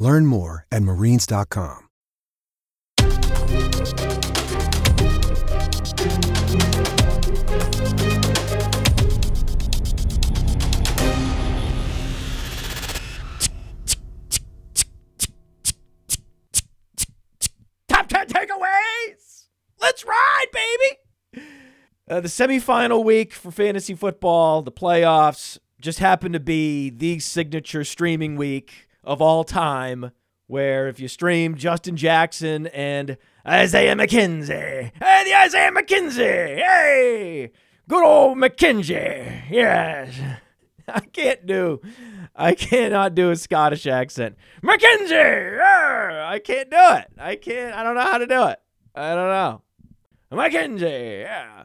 Learn more at marines.com. Top 10 takeaways! Let's ride, baby! Uh, the semifinal week for fantasy football, the playoffs, just happened to be the signature streaming week of all time. Where if you stream Justin Jackson and Isaiah McKenzie, hey, the Isaiah McKenzie, hey, good old McKenzie, yes. I can't do, I cannot do a Scottish accent. McKenzie, I can't do it. I can't, I don't know how to do it. I don't know. McKenzie, yeah.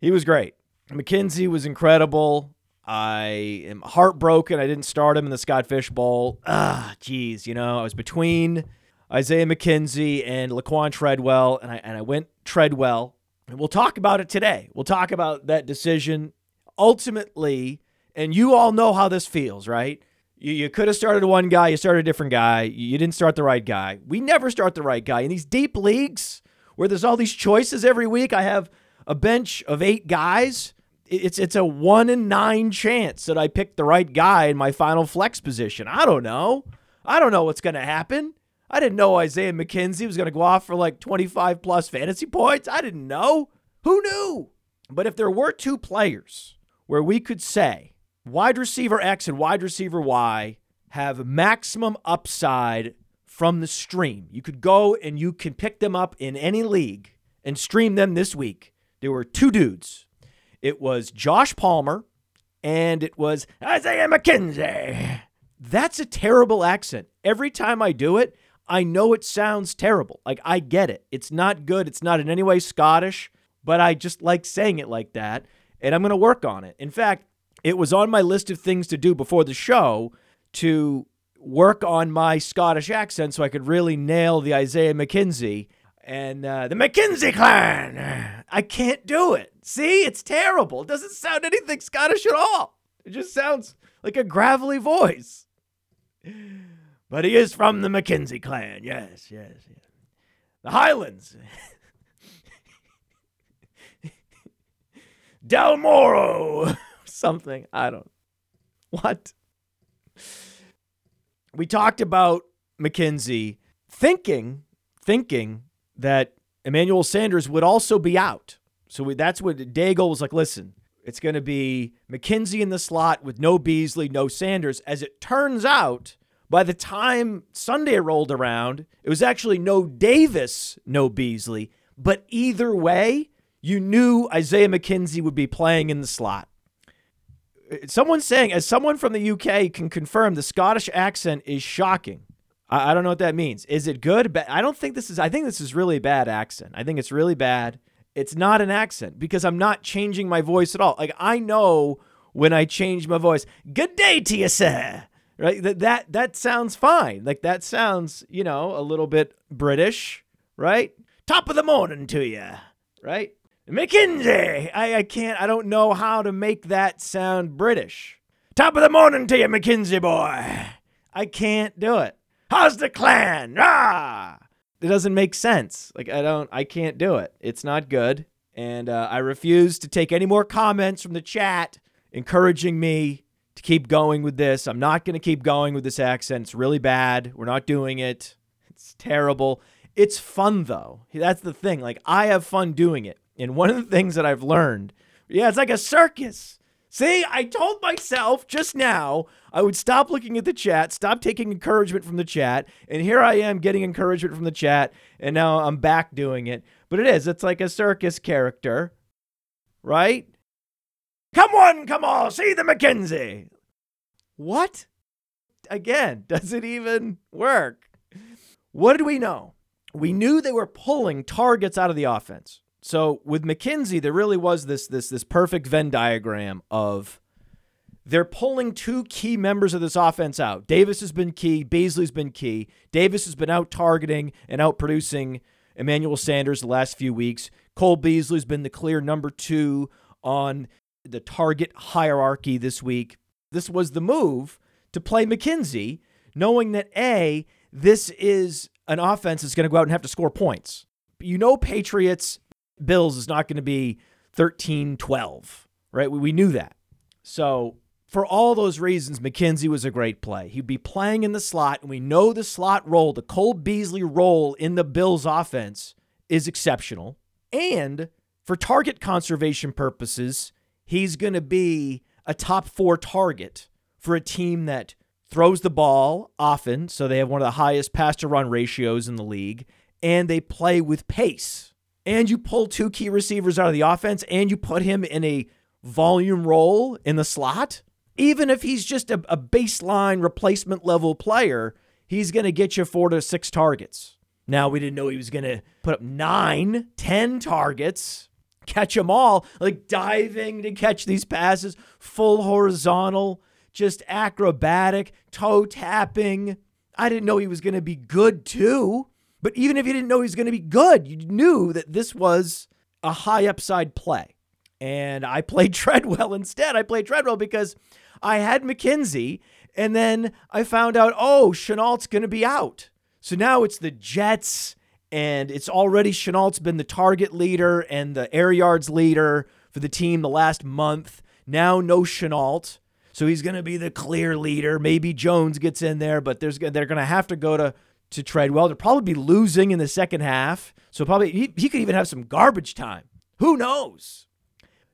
He was great. McKenzie was incredible. I am heartbroken. I didn't start him in the Scott Fish Bowl. Ah, geez, you know, I was between Isaiah McKenzie and Laquan Treadwell, and I and I went Treadwell. And we'll talk about it today. We'll talk about that decision. Ultimately, and you all know how this feels, right? You, you could have started one guy, you started a different guy, you didn't start the right guy. We never start the right guy. In these deep leagues where there's all these choices every week, I have a bench of eight guys it's it's a one in nine chance that I picked the right guy in my final flex position. I don't know. I don't know what's gonna happen. I didn't know Isaiah McKenzie was gonna go off for like 25 plus fantasy points. I didn't know. Who knew? But if there were two players where we could say wide receiver X and wide receiver Y have maximum upside from the stream, you could go and you can pick them up in any league and stream them this week. There were two dudes it was Josh Palmer and it was Isaiah McKenzie. That's a terrible accent. Every time I do it, I know it sounds terrible. Like I get it. It's not good. It's not in any way Scottish, but I just like saying it like that. And I'm going to work on it. In fact, it was on my list of things to do before the show to work on my Scottish accent so I could really nail the Isaiah McKenzie and uh, the McKenzie clan. I can't do it. See, it's terrible. It doesn't sound anything Scottish at all. It just sounds like a gravelly voice. But he is from the McKenzie clan. Yes, yes, yes. The Highlands. Dalmoro. Something. I don't. What? We talked about McKenzie thinking, thinking that Emmanuel Sanders would also be out. So we, that's what Daigle was like. Listen, it's going to be McKenzie in the slot with no Beasley, no Sanders. As it turns out, by the time Sunday rolled around, it was actually no Davis, no Beasley. But either way, you knew Isaiah McKenzie would be playing in the slot. Someone saying, as someone from the UK can confirm, the Scottish accent is shocking. I, I don't know what that means. Is it good? But I don't think this is. I think this is really bad accent. I think it's really bad. It's not an accent because I'm not changing my voice at all. Like I know when I change my voice. Good day to you, sir. Right? That that that sounds fine. Like that sounds, you know, a little bit British, right? Top of the morning to you, right? McKenzie. I, I can't. I don't know how to make that sound British. Top of the morning to you, McKenzie boy. I can't do it. How's the clan? Ah! It doesn't make sense. Like I don't, I can't do it. It's not good, and uh, I refuse to take any more comments from the chat encouraging me to keep going with this. I'm not going to keep going with this accent. It's really bad. We're not doing it. It's terrible. It's fun though. That's the thing. Like I have fun doing it. And one of the things that I've learned, yeah, it's like a circus. See, I told myself just now I would stop looking at the chat, stop taking encouragement from the chat, and here I am getting encouragement from the chat, and now I'm back doing it. But it is, it's like a circus character, right? Come on, come on, see the McKenzie. What? Again, does it even work? what did we know? We knew they were pulling targets out of the offense. So with McKenzie, there really was this this this perfect Venn diagram of they're pulling two key members of this offense out. Davis has been key, Beasley's been key. Davis has been out targeting and out producing Emmanuel Sanders the last few weeks. Cole Beasley's been the clear number two on the target hierarchy this week. This was the move to play McKenzie, knowing that A, this is an offense that's going to go out and have to score points. You know, Patriots Bills is not going to be 13 12, right? We, we knew that. So, for all those reasons, McKenzie was a great play. He'd be playing in the slot, and we know the slot role, the Cole Beasley role in the Bills offense is exceptional. And for target conservation purposes, he's going to be a top four target for a team that throws the ball often. So they have one of the highest pass to run ratios in the league, and they play with pace. And you pull two key receivers out of the offense and you put him in a volume role in the slot. Even if he's just a, a baseline replacement level player, he's going to get you four to six targets. Now, we didn't know he was going to put up nine, ten targets catch them all, like diving to catch these passes, full horizontal, just acrobatic, toe tapping. I didn't know he was going to be good too. But even if you didn't know he was going to be good, you knew that this was a high upside play. And I played Treadwell instead. I played Treadwell because I had McKenzie, and then I found out, oh, Shenault's going to be out. So now it's the Jets and it's already Shenault's been the target leader and the air yards leader for the team the last month. Now no Shenault. So he's going to be the clear leader. Maybe Jones gets in there, but there's they're going to have to go to to Treadwell. They'll probably be losing in the second half. So probably he, he could even have some garbage time. Who knows?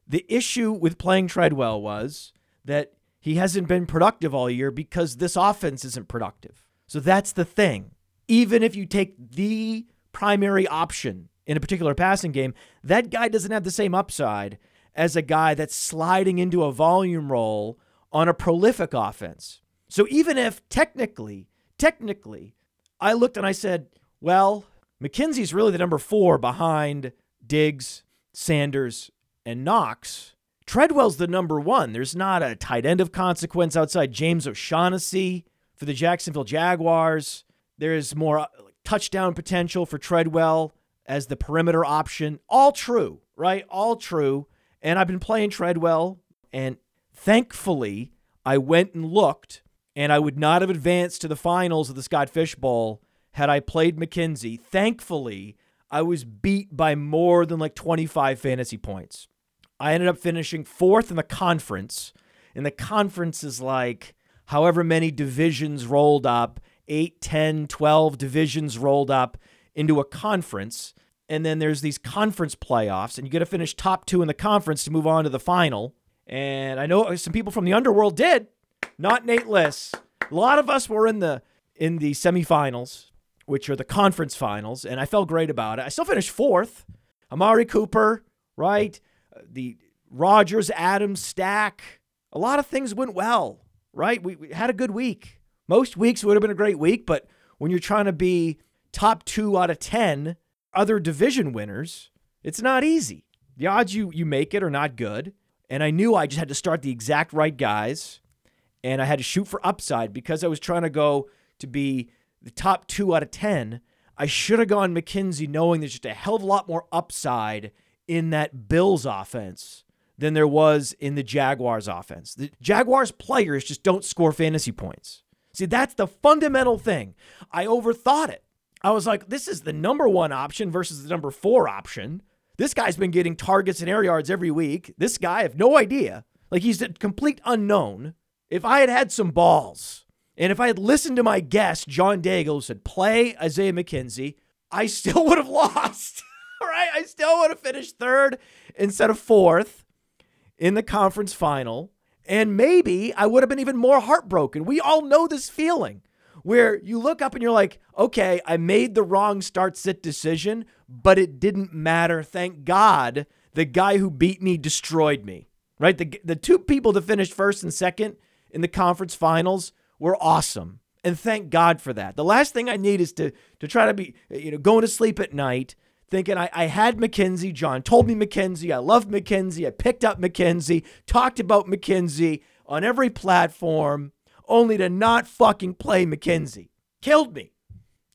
The issue with playing Treadwell was that he hasn't been productive all year because this offense isn't productive. So that's the thing. Even if you take the primary option in a particular passing game, that guy doesn't have the same upside as a guy that's sliding into a volume role on a prolific offense. So even if technically, technically, I looked and I said, well, McKenzie's really the number four behind Diggs, Sanders, and Knox. Treadwell's the number one. There's not a tight end of consequence outside James O'Shaughnessy for the Jacksonville Jaguars. There is more uh, touchdown potential for Treadwell as the perimeter option. All true, right? All true. And I've been playing Treadwell, and thankfully, I went and looked, and I would not have advanced to the finals of the Scott Fish Bowl had I played McKenzie. Thankfully, I was beat by more than like 25 fantasy points. I ended up finishing fourth in the conference, and the conference is like however many divisions rolled up 8, 10, 12 divisions rolled up into a conference. And then there's these conference playoffs, and you get to finish top two in the conference to move on to the final. And I know some people from the underworld did, not Nate Liss. A lot of us were in the in the semifinals, which are the conference finals, and I felt great about it. I still finished fourth. Amari Cooper, right? The Rodgers Adams stack. A lot of things went well, right? We, we had a good week. Most weeks would have been a great week, but when you're trying to be top two out of 10 other division winners, it's not easy. The odds you, you make it are not good. And I knew I just had to start the exact right guys and I had to shoot for upside because I was trying to go to be the top two out of 10. I should have gone McKenzie knowing there's just a hell of a lot more upside in that Bills offense than there was in the Jaguars offense. The Jaguars players just don't score fantasy points. See, that's the fundamental thing. I overthought it. I was like, this is the number one option versus the number four option. This guy's been getting targets and air yards every week. This guy, I have no idea. Like, he's a complete unknown. If I had had some balls and if I had listened to my guest, John Daigle, who said, play Isaiah McKenzie, I still would have lost. right? I still would have finished third instead of fourth in the conference final. And maybe I would have been even more heartbroken. We all know this feeling where you look up and you're like, okay, I made the wrong start sit decision, but it didn't matter. Thank God the guy who beat me destroyed me, right? The, the two people that finished first and second in the conference finals were awesome. And thank God for that. The last thing I need is to to try to be, you know, going to sleep at night thinking I, I had McKenzie. John told me McKenzie. I loved McKenzie. I picked up McKenzie, talked about McKenzie on every platform, only to not fucking play McKenzie. Killed me.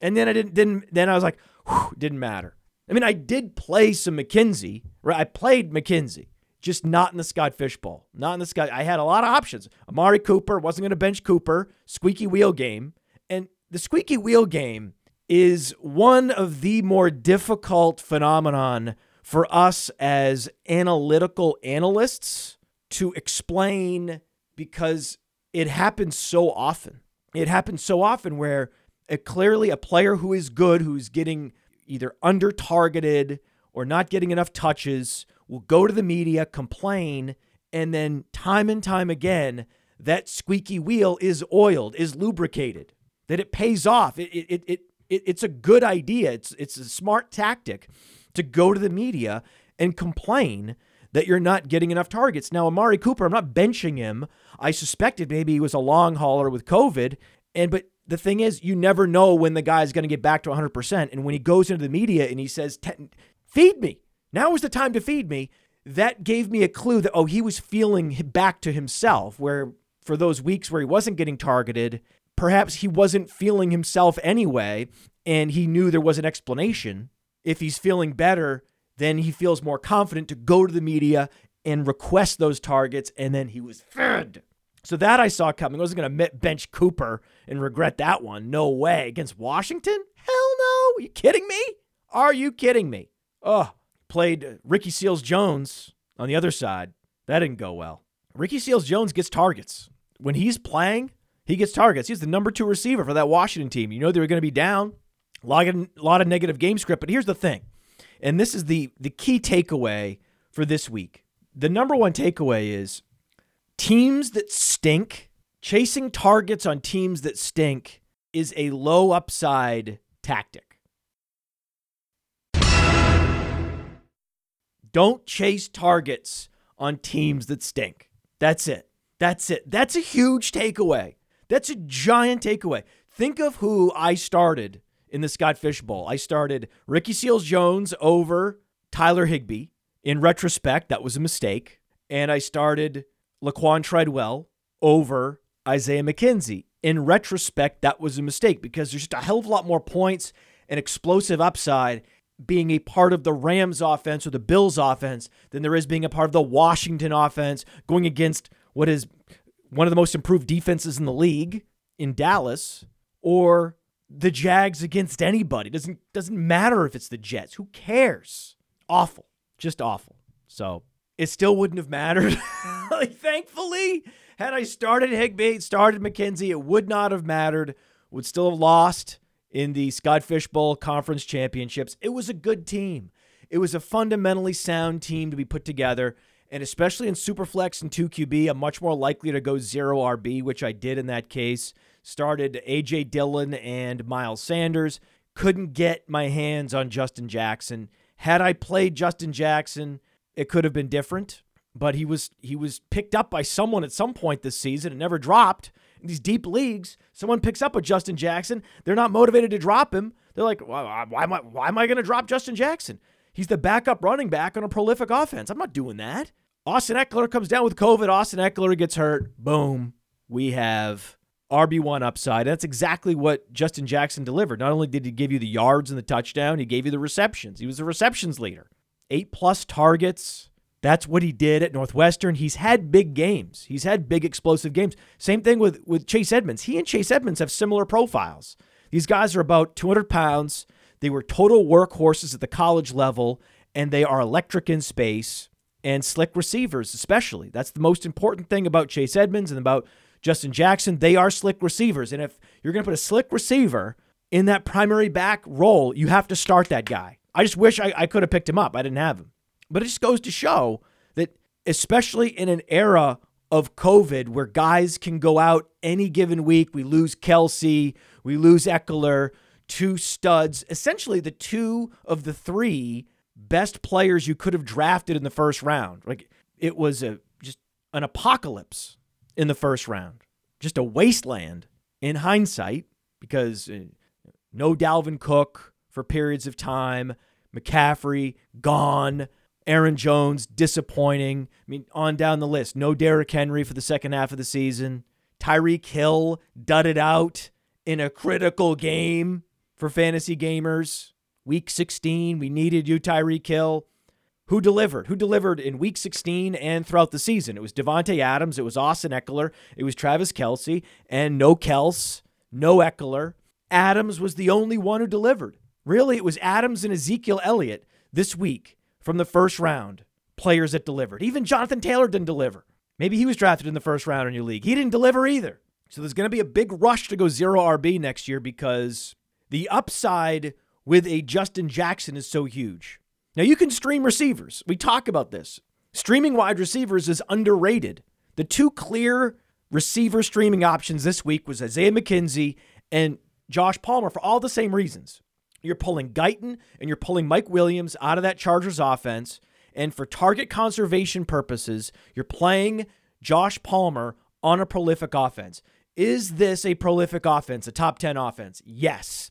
And then I didn't, didn't then I was like, whew, didn't matter. I mean, I did play some McKenzie, right? I played McKenzie, just not in the Scott Fish Bowl. Not in the Scott. I had a lot of options. Amari Cooper wasn't going to bench Cooper, squeaky wheel game. And the squeaky wheel game is one of the more difficult phenomenon for us as analytical analysts to explain because it happens so often. It happens so often where it clearly a player who is good, who's getting either under targeted or not getting enough touches, will go to the media, complain, and then time and time again, that squeaky wheel is oiled, is lubricated, that it pays off. It, it, it, it, it's a good idea. It's it's a smart tactic to go to the media and complain that you're not getting enough targets. Now, Amari Cooper, I'm not benching him. I suspected maybe he was a long hauler with COVID, and but the thing is, you never know when the guy's going to get back to 100%. And when he goes into the media and he says, "Feed me," now is the time to feed me. That gave me a clue that oh, he was feeling back to himself. Where for those weeks where he wasn't getting targeted, perhaps he wasn't feeling himself anyway, and he knew there was an explanation. If he's feeling better, then he feels more confident to go to the media and request those targets, and then he was fed. So that I saw coming. I wasn't going to bench Cooper and regret that one. No way. Against Washington? Hell no. Are you kidding me? Are you kidding me? Oh, played Ricky Seals Jones on the other side. That didn't go well. Ricky Seals Jones gets targets. When he's playing, he gets targets. He's the number two receiver for that Washington team. You know they were going to be down. A lot of, a lot of negative game script. But here's the thing, and this is the the key takeaway for this week. The number one takeaway is teams that stink, chasing targets on teams that stink is a low upside tactic. Don't chase targets on teams that stink. That's it. That's it. That's a huge takeaway. That's a giant takeaway. Think of who I started in the Scott Fish Bowl. I started Ricky Seals Jones over Tyler Higbee. In retrospect, that was a mistake. And I started Laquan Treadwell over Isaiah McKenzie. In retrospect, that was a mistake because there's just a hell of a lot more points and explosive upside being a part of the Rams offense or the Bills offense than there is being a part of the Washington offense going against what is one of the most improved defenses in the league in Dallas or the Jags against anybody. Doesn't doesn't matter if it's the Jets. Who cares? Awful. Just awful. So it still wouldn't have mattered. like, thankfully, had I started Higbee, started McKenzie, it would not have mattered. Would still have lost in the Scott Fish Bowl Conference Championships. It was a good team. It was a fundamentally sound team to be put together. And especially in Superflex and 2QB, I'm much more likely to go zero RB, which I did in that case. Started A.J. Dillon and Miles Sanders. Couldn't get my hands on Justin Jackson. Had I played Justin Jackson, it could have been different. But he was he was picked up by someone at some point this season and never dropped. In these deep leagues, someone picks up a Justin Jackson. They're not motivated to drop him. They're like, why, why am I, why am I going to drop Justin Jackson? He's the backup running back on a prolific offense. I'm not doing that. Austin Ekeler comes down with COVID. Austin Ekeler gets hurt. Boom. We have RB1 upside. That's exactly what Justin Jackson delivered. Not only did he give you the yards and the touchdown, he gave you the receptions. He was the receptions leader. Eight plus targets. That's what he did at Northwestern. He's had big games. He's had big explosive games. Same thing with, with Chase Edmonds. He and Chase Edmonds have similar profiles. These guys are about 200 pounds. They were total workhorses at the college level, and they are electric in space and slick receivers, especially. That's the most important thing about Chase Edmonds and about Justin Jackson. They are slick receivers. And if you're going to put a slick receiver in that primary back role, you have to start that guy. I just wish I, I could have picked him up. I didn't have him. But it just goes to show that, especially in an era of COVID where guys can go out any given week, we lose Kelce, we lose Ekeler two studs, essentially the two of the three best players you could have drafted in the first round. Like it was a just an apocalypse in the first round. Just a wasteland in hindsight because uh, no Dalvin Cook for periods of time, McCaffrey gone, Aaron Jones disappointing. I mean, on down the list. No Derrick Henry for the second half of the season. Tyreek Hill dudded out in a critical game for fantasy gamers. Week 16, we needed you, Tyreek Hill. Who delivered? Who delivered in week 16 and throughout the season? It was Davante Adams, it was Austin Ekeler, it was Travis Kelce, and no Kels, no Ekeler. Adams was the only one who delivered. Really, it was Adams and Ezekiel Elliott this week from the first round, players that delivered. Even Jonathan Taylor didn't deliver. Maybe he was drafted in the first round in your league. He didn't deliver either. So there's going to be a big rush to go zero RB next year because the upside with a Justin Jackson is so huge. Now, you can stream receivers. We talk about this. Streaming wide receivers is underrated. The two clear receiver streaming options this week was Isaiah McKenzie and Josh Palmer for all the same reasons. You're pulling Guyton and you're pulling Mike Williams out of that Chargers offense. And for target conservation purposes, you're playing Josh Palmer on a prolific offense. Is this a prolific offense, a top 10 offense? Yes.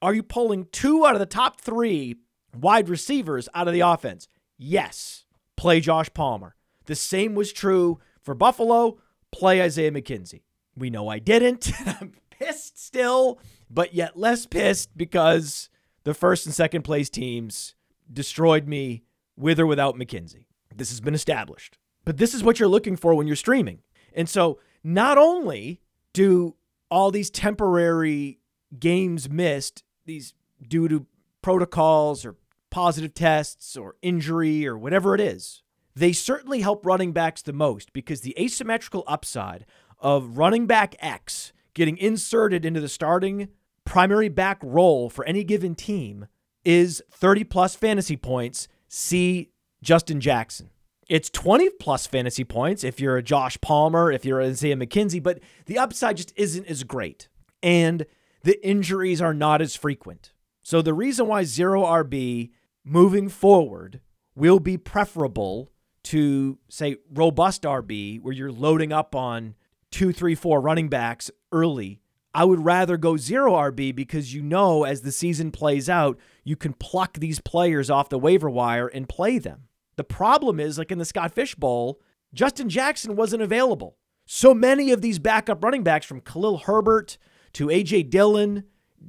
Are you pulling two out of the top three wide receivers out of the offense? Yes. Play Josh Palmer. The same was true for Buffalo. Play Isaiah McKenzie. We know I didn't. I'm pissed still, but yet less pissed because the first and second place teams destroyed me with or without McKenzie. This has been established. But this is what you're looking for when you're streaming. And so not only do all these temporary games missed, these due to protocols or positive tests or injury or whatever it is, they certainly help running backs the most because the asymmetrical upside of running back X getting inserted into the starting primary back role for any given team is 30 plus fantasy points. See Justin Jackson. It's 20 plus fantasy points if you're a Josh Palmer, if you're a Isaiah McKenzie, but the upside just isn't as great. And the injuries are not as frequent. So the reason why zero RB moving forward will be preferable to, say, robust RB, where you're loading up on two, three, four running backs early. I would rather go zero RB because you know as the season plays out, you can pluck these players off the waiver wire and play them. The problem is, like in the Scott Fish Bowl, Justin Jackson wasn't available. So many of these backup running backs from Khalil Herbert to A.J. Dillon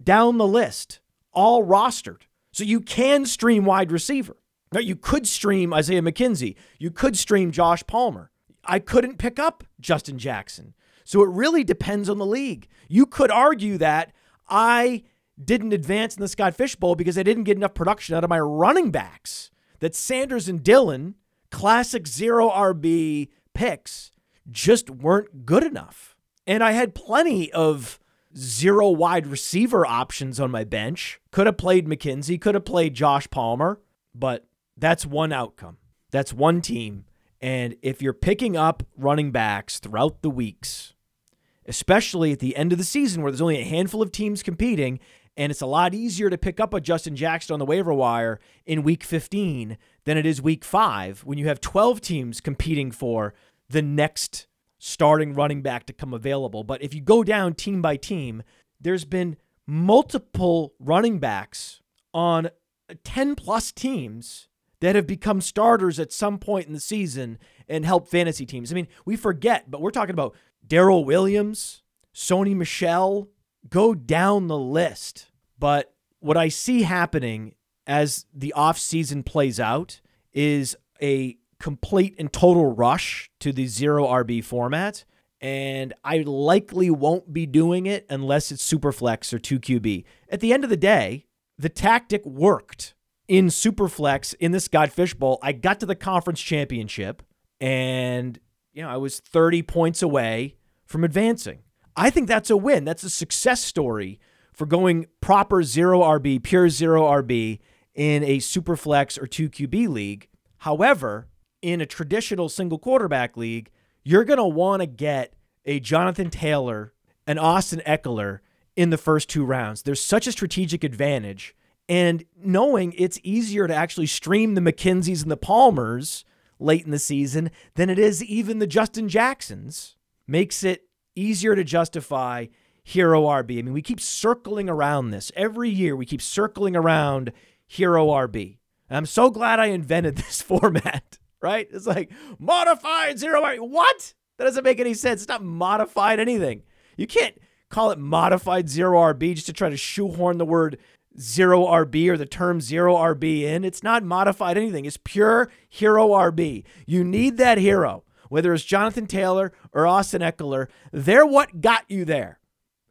down the list, all rostered. So you can stream wide receiver. Now, you could stream Isaiah McKenzie. You could stream Josh Palmer. I couldn't pick up Justin Jackson. So it really depends on the league. You could argue that I didn't advance in the Scott Fish Bowl because I didn't get enough production out of my running backs. That Sanders and Dillon, classic zero RB picks, just weren't good enough. And I had plenty of zero wide receiver options on my bench. Could have played McKenzie, could have played Josh Palmer, but that's one outcome. That's one team. And if you're picking up running backs throughout the weeks, especially at the end of the season where there's only a handful of teams competing, and it's a lot easier to pick up a Justin Jackson on the waiver wire in week 15 than it is week five when you have 12 teams competing for the next starting running back to come available. But if you go down team by team, there's been multiple running backs on 10 plus teams that have become starters at some point in the season and help fantasy teams. I mean, we forget, but we're talking about Darrel Williams, Sony Michel, go down the list. But what I see happening as the offseason plays out is a complete and total rush to the zero RB format. And I likely won't be doing it unless it's Superflex or 2QB. At the end of the day, the tactic worked in Superflex in the Scott Fish Bowl. I got to the conference championship and you know, I was 30 points away from advancing. I think that's a win. That's a success story for going proper zero RB, pure zero RB in a super flex or 2QB league. However, in a traditional single quarterback league, you're going to want to get a Jonathan Taylor, an Austin Ekeler in the first two rounds. There's such a strategic advantage. And knowing it's easier to actually stream the McKenzies and the Palmers late in the season than it is even the Justin Jacksons makes it easier to justify hero RB. I mean, we keep circling around this. Every year we keep circling around hero RB. And I'm so glad I invented this format, right? It's like modified zero RB. What? That doesn't make any sense. It's not modified anything. You can't call it modified zero RB just to try to shoehorn the word zero RB or the term zero RB in. It's not modified anything. It's pure hero RB. You need that hero, whether it's Jonathan Taylor or Austin Ekeler. They're what got you there.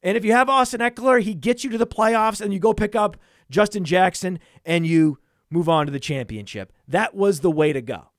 And if you have Austin Ekeler, he gets you to the playoffs and you go pick up Justin Jackson and you move on to the championship. That was the way to go.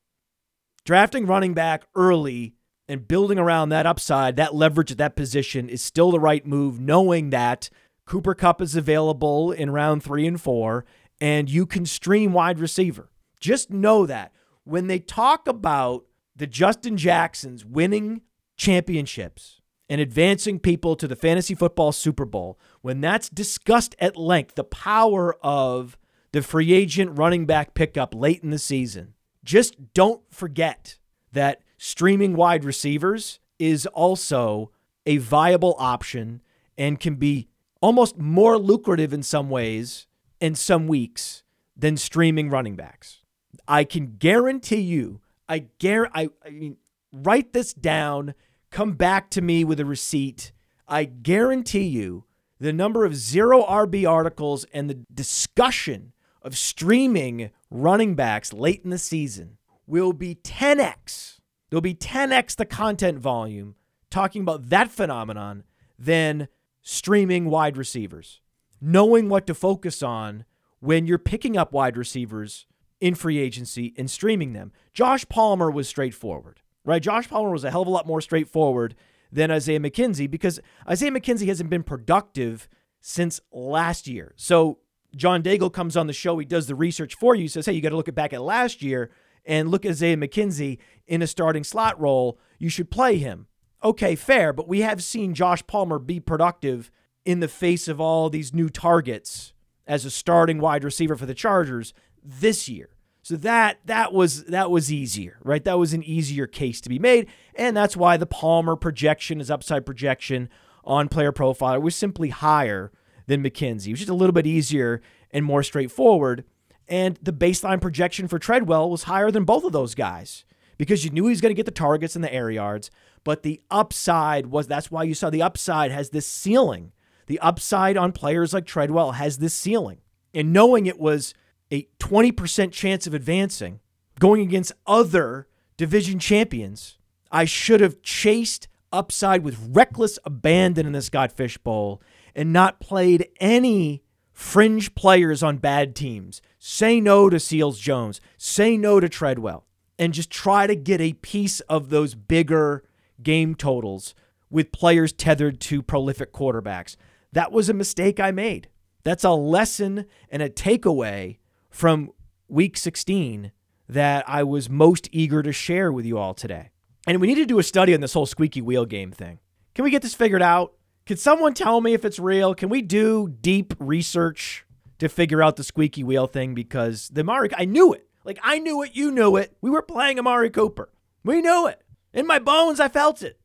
Drafting running back early and building around that upside, that leverage at that position is still the right move, knowing that Cooper Kupp is available in round three and four, and you can stream wide receiver. Just know that when they talk about the Justin Jacksons winning championships and advancing people to the fantasy football Super Bowl, when that's discussed at length, the power of the free agent running back pickup late in the season, just don't forget that streaming wide receivers is also a viable option and can be almost more lucrative in some ways in some weeks than streaming running backs. I can guarantee you, I guarantee, I, I mean, write this down, come back to me with a receipt. I guarantee you the number of zero RB articles and the discussion of streaming running backs late in the season will be 10x. There'll be 10x the content volume talking about that phenomenon than streaming wide receivers, knowing what to focus on when you're picking up wide receivers in free agency and streaming them. Josh Palmer was straightforward, right? Josh Palmer was a hell of a lot more straightforward than Isaiah McKenzie because Isaiah McKenzie hasn't been productive since last year. So John Daigle comes on the show, he does the research for you, says, hey, you got to look back at last year and look at Isaiah McKenzie in a starting slot role. You should play him okay, fair, but we have seen Josh Palmer be productive in the face of all these new targets as a starting wide receiver for the Chargers this year. So that that was that was easier, right? That was an easier case to be made, and that's why the Palmer projection, his upside projection on player profile was simply higher than McKenzie. It was just a little bit easier and more straightforward. And the baseline projection for Treadwell was higher than both of those guys because you knew he was going to get the targets and the air yards. But the upside was that's why you saw the upside has this ceiling. The upside on players like Treadwell has this ceiling. And knowing it was a 20% chance of advancing going against other division champions, I should have chased upside with reckless abandon in the Scott Fish Bowl and not played any fringe players on bad teams. Say no to Seals Jones. Say no to Treadwell and just try to get a piece of those bigger game totals with players tethered to prolific quarterbacks. That was a mistake I made. That's a lesson and a takeaway from week 16 that I was most eager to share with you all today. And we need to do a study on this whole squeaky wheel game thing. Can we get this figured out? Can someone tell me if it's real? Can we do deep research to figure out the squeaky wheel thing? Because the Mari, I knew it. Like I knew it, you knew it. We were playing Amari Cooper. We knew it. In my bones, I felt it.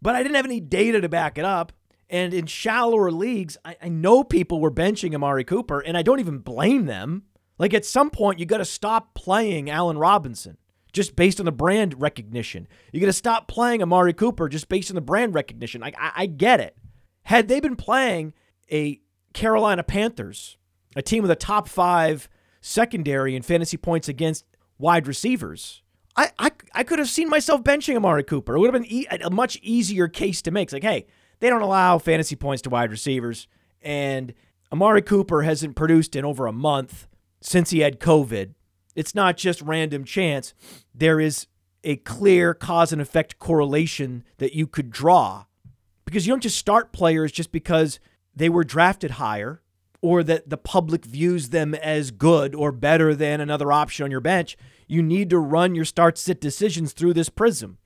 But I didn't have any data to back it up. And in shallower leagues, I, I know people were benching Amari Cooper, and I don't even blame them. Like at some point, you got to stop playing Allen Robinson just based on the brand recognition. You got to stop playing Amari Cooper just based on the brand recognition. I, I, I get it. Had they been playing a Carolina Panthers, a team with a top five secondary and fantasy points against wide receivers, I, I, I could have seen myself benching Amari Cooper. It would have been e- a much easier case to make. It's like, hey, they don't allow fantasy points to wide receivers, and Amari Cooper hasn't produced in over a month since he had COVID. It's not just random chance. There is a clear cause and effect correlation that you could draw because you don't just start players just because they were drafted higher or that the public views them as good or better than another option on your bench, you need to run your start sit decisions through this prism.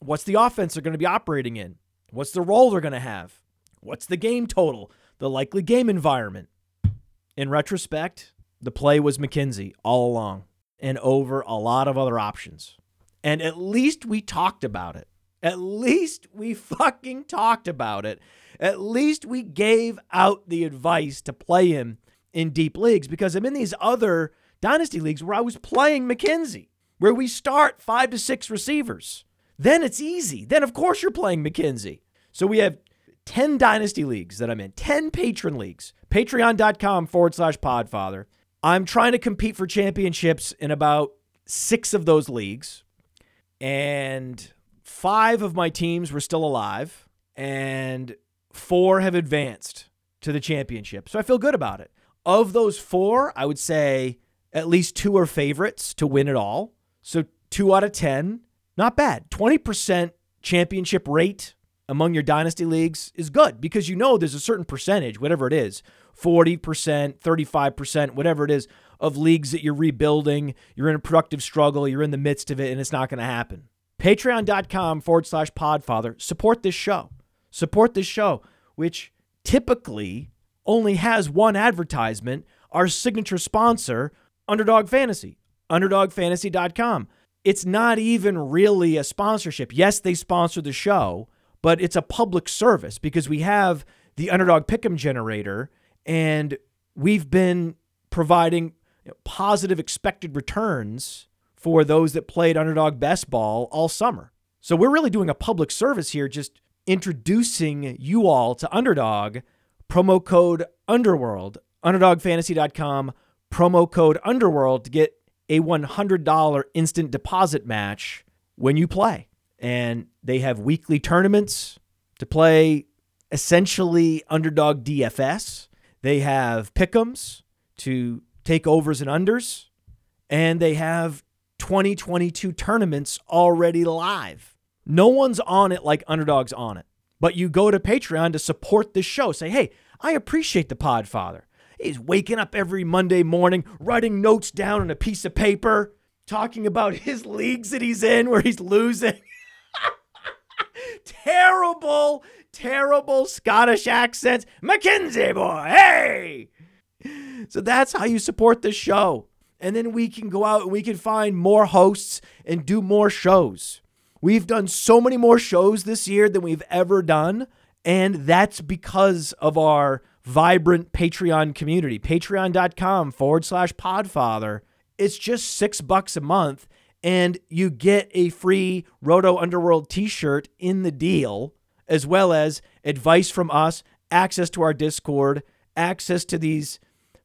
What's the offense they're going to be operating in? What's the role they're going to have? What's the game total? The likely game environment? In retrospect, the play was McKenzie all along and over a lot of other options. And at least we talked about it. At least we fucking talked about it. At least we gave out the advice to play him in deep leagues because I'm in these other dynasty leagues where I was playing McKenzie, where we start five to six receivers. Then it's easy. Then, of course, you're playing McKenzie. So we have 10 dynasty leagues that I'm in, 10 patron leagues, patreon.com forward slash podfather. I'm trying to compete for championships in about six of those leagues. And five of my teams were still alive, and four have advanced to the championship. So I feel good about it. Of those four, I would say at least two are favorites to win it all. So two out of 10, not bad. 20% championship rate among your dynasty leagues is good because you know there's a certain percentage, whatever it is 40%, 35%, whatever it is, of leagues that you're rebuilding. You're in a productive struggle, you're in the midst of it, and it's not going to happen. Patreon.com forward slash podfather. Support this show. Support this show, which typically only has one advertisement, our signature sponsor, Underdog Fantasy, underdogfantasy.com. It's not even really a sponsorship. Yes, they sponsor the show, but it's a public service because we have the Underdog Pick'em generator and we've been providing positive expected returns for those that played Underdog Best Ball all summer. So we're really doing a public service here, just introducing you all to Underdog. Promo code Underworld, underdogfantasy.com, promo code Underworld to get a $100 instant deposit match when you play. And they have weekly tournaments to play essentially underdog DFS. They have pick'ems to take overs and unders, and they have 2022 tournaments already live. No one's on it like Underdog's on it. But you go to Patreon to support this show. Say, hey, I appreciate the Podfather. He's waking up every Monday morning, writing notes down on a piece of paper, talking about his leagues that he's in where he's losing. terrible, terrible Scottish accents. McKenzie boy, hey! So that's how you support the show. And then we can go out and we can find more hosts and do more shows. We've done so many more shows this year than we've ever done. And that's because of our vibrant Patreon community. Patreon.com forward slash podfather. It's just six bucks a month, and you get a free Roto Underworld t shirt in the deal, as well as advice from us, access to our Discord, access to these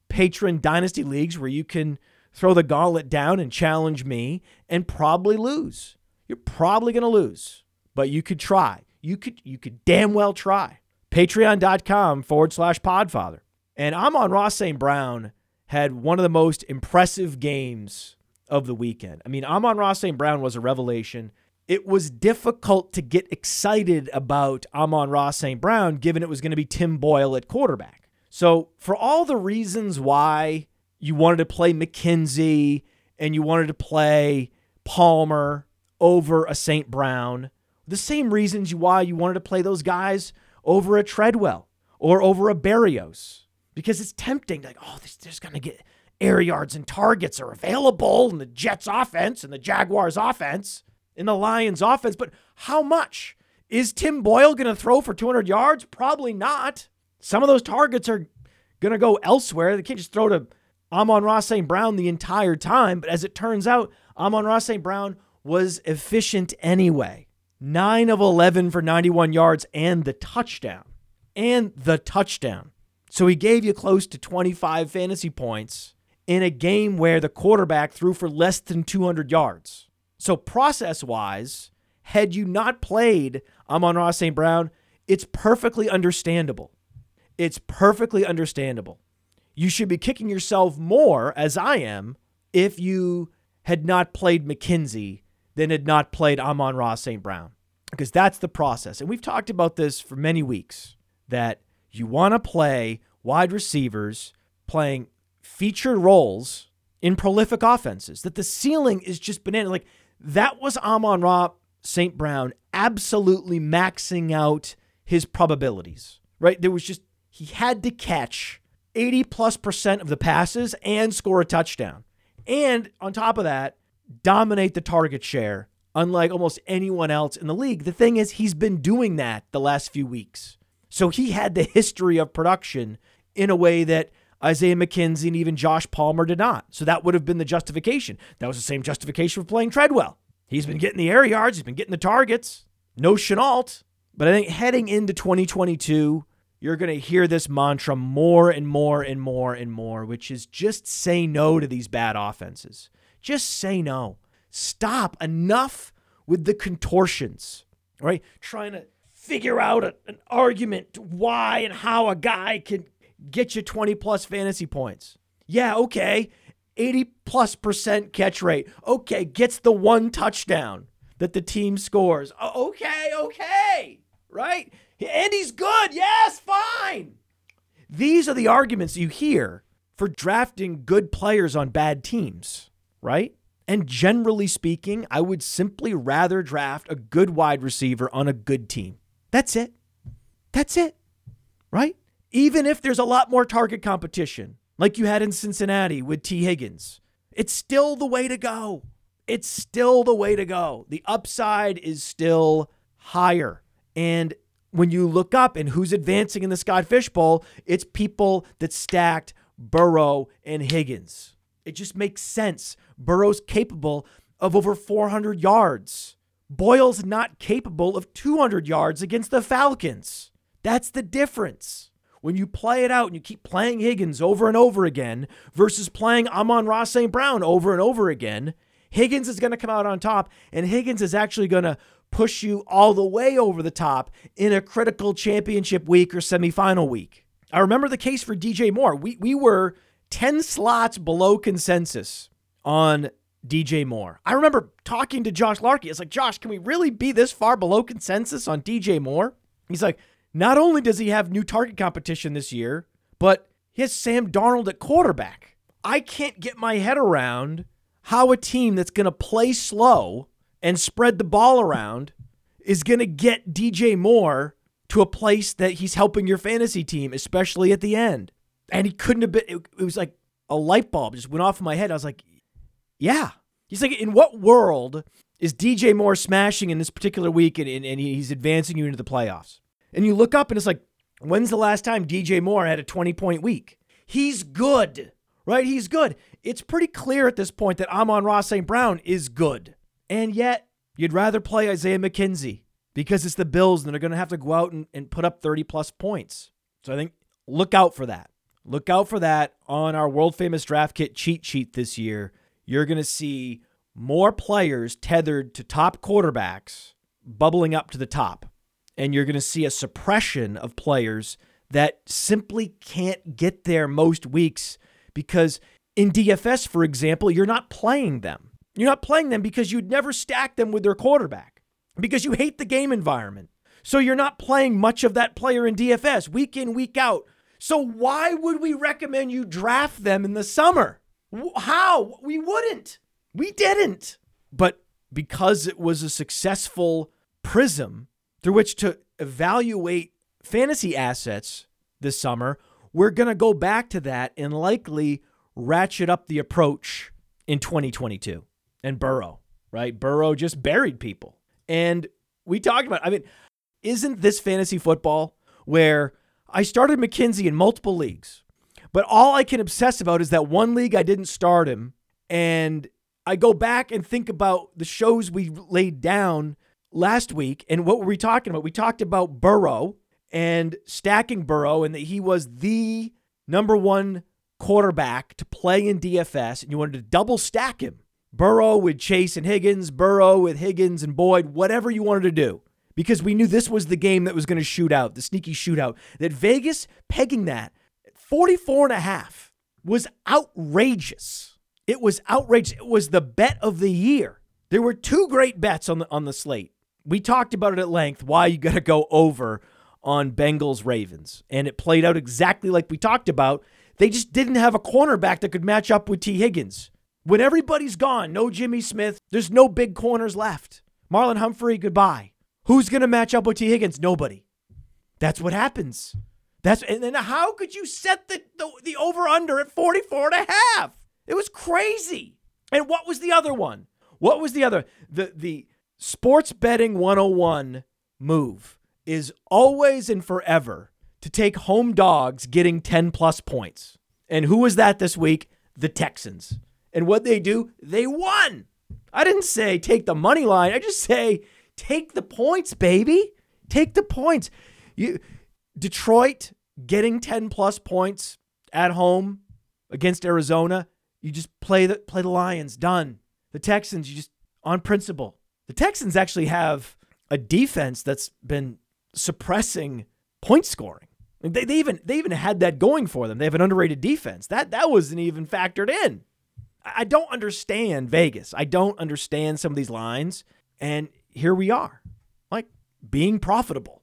patron dynasty leagues where you can throw the gauntlet down and challenge me and probably lose. You're probably going to lose, but you could try. You could you could damn well try. Patreon.com forward slash podfather. And Amon-Ra St. Brown had one of the most impressive games of the weekend. I mean, Amon-Ra St. Brown was a revelation. It was difficult to get excited about Amon-Ra St. Brown given it was going to be Tim Boyle at quarterback. So, for all the reasons why you wanted to play McKenzie and you wanted to play Palmer over a St. Brown, the same reasons why you wanted to play those guys over a Treadwell or over a Berrios, because it's tempting. Like, oh, this, there's going to get air yards and targets are available in the Jets offense and the Jaguars offense, in the Lions offense. But how much? Is Tim Boyle going to throw for 200 yards? Probably not. Some of those targets are going to go elsewhere. They can't just throw to Amon-Ra St. Brown the entire time. But as it turns out, Amon-Ra St. Brown was efficient anyway. 9 of 11 for 91 yards and the touchdown. And the touchdown. So he gave you close to 25 fantasy points in a game where the quarterback threw for less than 200 yards. So, process wise, had you not played Amon-Ra St. Brown, it's perfectly understandable. It's perfectly understandable. You should be kicking yourself more, as I am, if you had not played McKenzie than had not played Amon-Ra St. Brown. Because that's the process. And we've talked about this for many weeks that you want to play wide receivers playing featured roles in prolific offenses, that the ceiling is just banana. Like that was Amon-Ra St. Brown absolutely maxing out his probabilities, right? There was just he had to catch 80 plus percent of the passes and score a touchdown. And on top of that, dominate the target share unlike almost anyone else in the league. The thing is, he's been doing that the last few weeks. So he had the history of production in a way that Isaiah McKenzie and even Josh Palmer did not. So that would have been the justification. That was the same justification for playing Treadwell. He's been getting the air yards, he's been getting the targets. No Shenault. But I think heading into 2022, you're going to hear this mantra more and more and more and more, which is just say no to these bad offenses. Just say no. Stop. Enough with the contortions, right? Trying to figure out a, an argument why and how a guy can get you 20 plus fantasy points. Yeah, okay. 80 plus percent catch rate. Okay, gets the one touchdown that the team scores. Okay, okay. Right? And he's good. Yes, fine. These are the arguments you hear for drafting good players on bad teams, right? And generally speaking, I would simply rather draft a good wide receiver on a good team. That's it. That's it, right? Even if there's a lot more target competition, like you had in Cincinnati with Tee Higgins, it's still the way to go. It's still the way to go. The upside is still higher. And when you look up and who's advancing in the Scott Fish Bowl, it's people that stacked Burrow and Higgins. It just makes sense. Burrow's capable of over 400 yards. Boyle's not capable of 200 yards against the Falcons. That's the difference. When you play it out and you keep playing Higgins over and over again versus playing Amon-Ra St. Brown over and over again, Higgins is going to come out on top, and Higgins is actually going to push you all the way over the top in a critical championship week or semifinal week. I remember the case for DJ Moore. We, we were 10 slots below consensus on DJ Moore. I remember talking to Josh Larky. It's like, Josh, can we really be this far below consensus on DJ Moore? He's like, not only does he have new target competition this year, but he has Sam Darnold at quarterback. I can't get my head around how a team that's going to play slow and spread the ball around is going to get DJ Moore to a place that he's helping your fantasy team, especially at the end. And he couldn't have been, it, it was like a light bulb just went off in my head. I was like, yeah. He's like, in what world is DJ Moore smashing in this particular week and, and, and he's advancing you into the playoffs? And you look up and it's like, when's the last time DJ Moore had a 20 point week? He's good, right? He's good. It's pretty clear at this point that Amon-Ra St. Brown is good. And yet, you'd rather play Isaiah McKenzie because it's the Bills and they're going to have to go out and, and put up 30 plus points. So I think look out for that. Look out for that on our world famous draft kit cheat sheet this year. You're going to see more players tethered to top quarterbacks bubbling up to the top. And you're going to see a suppression of players that simply can't get there most weeks because in DFS, for example, you're not playing them. You're not playing them because you'd never stack them with their quarterback because you hate the game environment. So you're not playing much of that player in DFS week in, week out. So why would we recommend you draft them in the summer? How? We wouldn't. We didn't. But because it was a successful prism through which to evaluate fantasy assets this summer, we're going to go back to that and likely ratchet up the approach in 2022 and Burrow, right? Burrow just buried people. And we talked about, I mean, isn't this fantasy football where I started McKenzie in multiple leagues, but all I can obsess about is that one league I didn't start him. And I go back and think about the shows we laid down last week. And what were we talking about? We talked about Burrow and stacking Burrow and that he was the number one quarterback to play in DFS. And you wanted to double stack him. Burrow with Chase and Higgins, Burrow with Higgins and Boyd, whatever you wanted to do. Because we knew this was the game that was going to shoot out, the sneaky shootout. That Vegas pegging that 44 and a half was outrageous. It was outrageous. It was the bet of the year. There were two great bets on the on the slate. We talked about it at length why you got to go over on Bengals Ravens. And it played out exactly like we talked about. They just didn't have a cornerback that could match up with Tee Higgins. When everybody's gone, no Jimmy Smith, there's no big corners left. Marlon Humphrey, goodbye. Who's going to match up with Tee Higgins? Nobody. That's what happens. That's and then how could you set the, the, the over under at 44 and a half? It was crazy. And what was the other one? What was the other? The the sports betting 101 move is always and forever to take home dogs getting 10 plus points. And who was that this week? The Texans. And what they do, they won. I didn't say take the money line. I just say take the points, baby. Take the points. You Detroit getting 10 plus points at home against Arizona, you just play the play the Lions. Done. The Texans, you just on principle. The Texans actually have a defense that's been suppressing point scoring. They, they even they even had that going for them. They have an underrated defense. That that wasn't even factored in. I don't understand Vegas. I don't understand some of these lines. And here we are, like being profitable.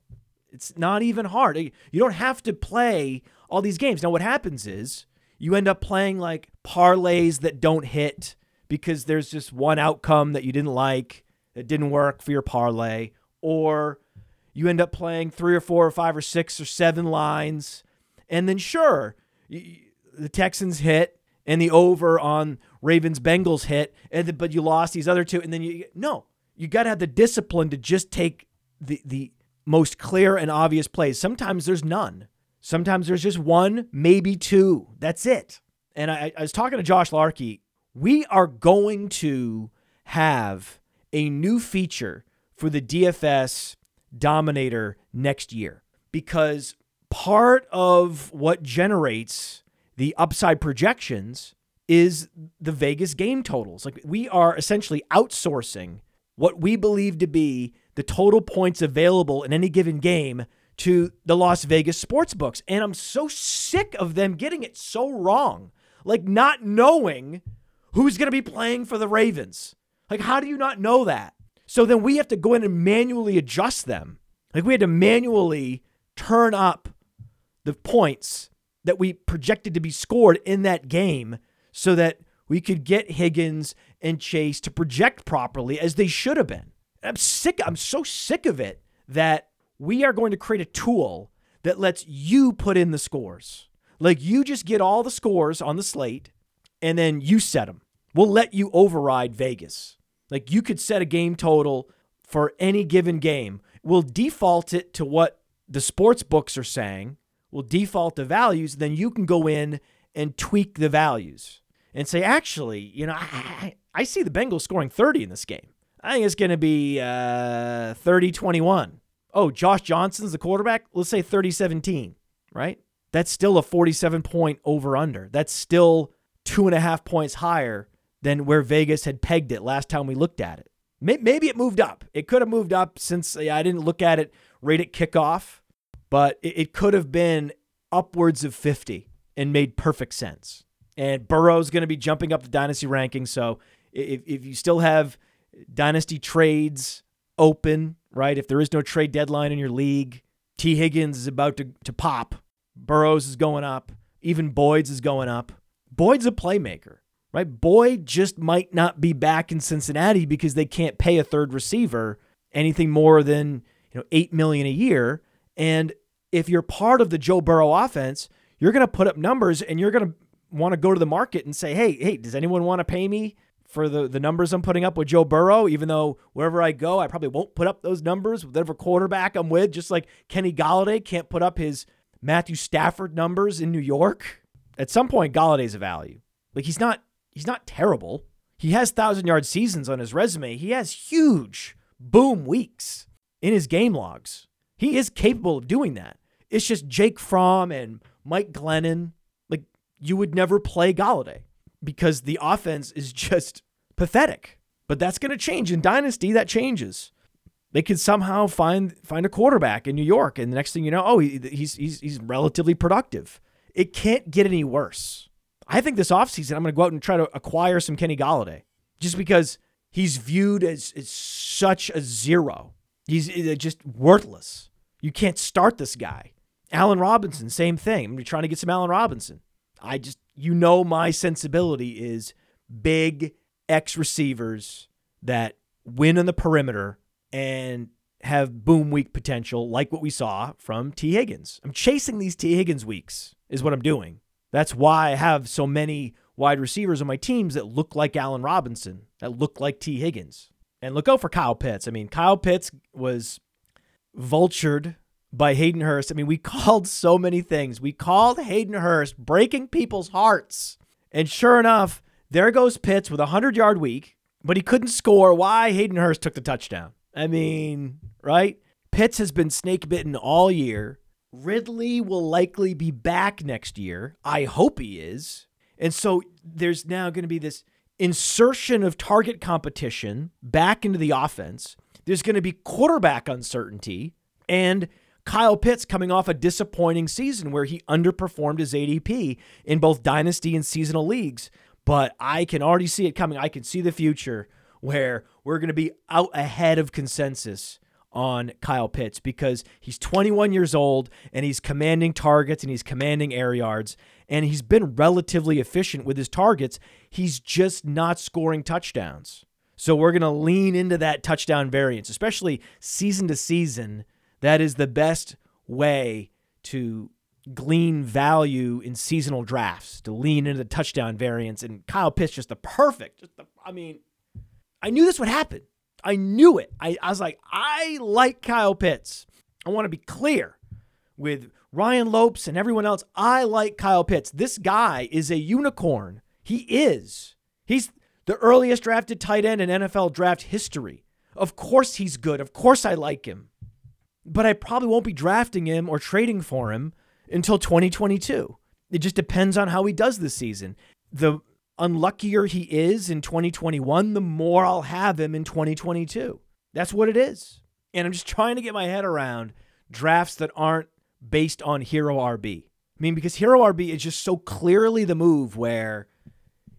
It's not even hard. You don't have to play all these games. Now, what happens is you end up playing like parlays that don't hit because there's just one outcome that you didn't like that didn't work for your parlay, or you end up playing three or four or five or six or seven lines, and then sure, the Texans hit and the over on Ravens Bengals hit, but you lost these other two, and then you no, you got to have the discipline to just take the the most clear and obvious plays. Sometimes there's none. Sometimes there's just one, maybe two. That's it. And I, I was talking to Josh Larky. We are going to have a new feature for the DFS Dominator next year because part of what generates the upside projections is the Vegas game totals. Like we are essentially outsourcing what we believe to be the total points available in any given game to the Las Vegas sports books. And I'm so sick of them getting it so wrong. Like not knowing who's going to be playing for the Ravens. Like, how do you not know that? So then we have to go in and manually adjust them. Like, we had to manually turn up the points that we projected to be scored in that game so that we could get Higgins and Chase to project properly as they should have been. I'm sick. I'm so sick of it that we are going to create a tool that lets you put in the scores. Like you just get all the scores on the slate and then you set them. We'll let you override Vegas. Like you could set a game total for any given game. We'll default it to what the sports books are saying. We'll default the values. Then you can go in and tweak the values and say, actually, you know, I, I see the Bengals scoring 30 in this game. I think it's going to be uh, 30 21 oh, Josh Johnson's the quarterback, let's say 30 17, right? That's still a 47 point over under. That's still two and a half points higher than where Vegas had pegged it last time we looked at it. Maybe it moved up. It could have moved up since I didn't look at it right at kickoff, but it could have been upwards of 50 and made perfect sense. And Burrow's going to be jumping up the dynasty rankings. So if, if you still have dynasty trades open, right? If there is no trade deadline in your league, Tee Higgins is about to, to pop. Burrows is going up. Even Boyd's is going up. Boyd's a playmaker, right? Boyd just might not be back in Cincinnati because they can't pay a third receiver anything more than, you know, 8 million a year. And if you're part of the Joe Burrow offense, you're going to put up numbers and you're going to want to go to the market and say, "Hey, hey, does anyone want to pay me for the, the numbers I'm putting up with Joe Burrow, even though wherever I go, I probably won't put up those numbers with whatever quarterback I'm with, just like Kenny Golladay can't put up his Matthew Stafford numbers in New York. At some point, Golladay's a value. Like he's not he's not terrible. He has thousand yard seasons on his resume. He has huge boom weeks in his game logs. He is capable of doing that. It's just Jake Fromm and Mike Glennon. Like you would never play Golladay because the offense is just pathetic. But that's going to change in dynasty. That changes. They could somehow find find a quarterback in New York, and the next thing you know, oh, he, he's he's he's relatively productive. It can't get any worse. I think this offseason I'm going to go out and try to acquire some Kenny Golladay, just because he's viewed as, as such a zero. He's uh, just worthless. You can't start this guy. Allen Robinson, same thing. I'm trying to get some Allen Robinson. I just, you know, my sensibility is big X receivers that win on the perimeter and have boom week potential, like what we saw from Tee Higgins. I'm chasing these Tee Higgins weeks, is what I'm doing. That's why I have so many wide receivers on my teams that look like Allen Robinson, that look like Tee Higgins. And look out for Kyle Pitts. I mean, Kyle Pitts was vultured by Hayden Hurst. I mean, we called so many things. We called Hayden Hurst breaking people's hearts. And sure enough, there goes Pitts with a 100 yard week, but he couldn't score. Why? Hayden Hurst took the touchdown. I mean, right? Pitts has been snake bitten all year. Ridley will likely be back next year. I hope he is. And so there's now going to be this insertion of target competition back into the offense. There's going to be quarterback uncertainty and Kyle Pitts coming off a disappointing season where he underperformed his ADP in both dynasty and seasonal leagues. But I can already see it coming. I can see the future where we're going to be out ahead of consensus on Kyle Pitts because he's 21 years old and he's commanding targets and he's commanding air yards and he's been relatively efficient with his targets. He's just not scoring touchdowns. So we're going to lean into that touchdown variance, especially season to season. That is the best way to glean value in seasonal drafts, to lean into the touchdown variance. And Kyle Pitts just the perfect, just the, I mean, I knew this would happen. I knew it. I, I was like, I like Kyle Pitts. I want to be clear with Ryan Lopes and everyone else. I like Kyle Pitts. This guy is a unicorn. He is. He's the earliest drafted tight end in NFL draft history. Of course he's good. Of course I like him. But I probably won't be drafting him or trading for him until 2022. It just depends on how he does this season. The unluckier he is in 2021, the more I'll have him in 2022. That's what it is. And I'm just trying to get my head around drafts that aren't based on hero RB. I mean, because hero RB is just so clearly the move where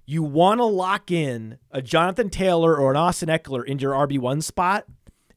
you want to lock in a Jonathan Taylor or an Austin Ekeler in your RB1 spot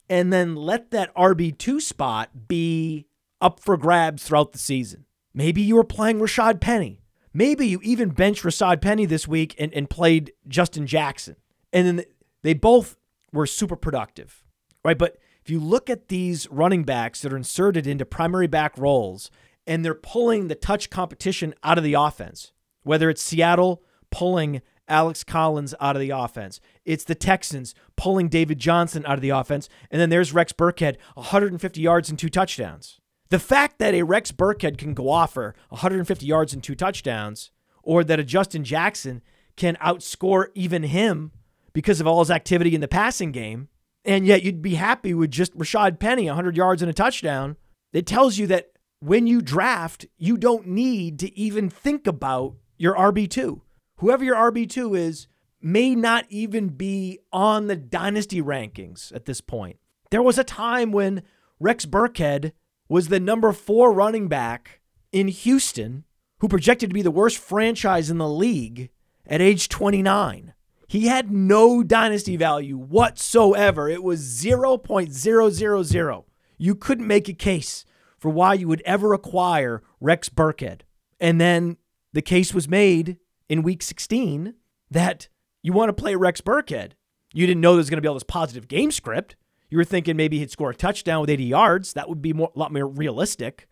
and then let that RB2 spot be up for grabs throughout the season. Maybe you were playing Rashad Penny. Maybe you even benched Rashad Penny this week and, and played Justin Jackson. And then they both were super productive, right? But if you look at these running backs that are inserted into primary back roles and they're pulling the touch competition out of the offense, whether it's Seattle pulling Alex Collins out of the offense. It's the Texans pulling David Johnson out of the offense. And then there's Rex Burkhead, 150 yards and two touchdowns. The fact that a Rex Burkhead can go off for 150 yards and two touchdowns, or that a Justin Jackson can outscore even him because of all his activity in the passing game, and yet you'd be happy with just Rashad Penny, 100 yards and a touchdown, it tells you that when you draft, you don't need to even think about your RB2. Whoever your RB2 is may not even be on the dynasty rankings at this point. There was a time when Rex Burkhead was the number four running back in Houston, who projected to be the worst franchise in the league at age 29. He had no dynasty value whatsoever. It was 0.000. You couldn't make a case for why you would ever acquire Rex Burkhead. And then the case was made in week 16 that you want to play Rex Burkhead. You didn't know there was going to be all this positive game script. You were thinking maybe he'd score a touchdown with 80 yards. That would be more, a lot more realistic.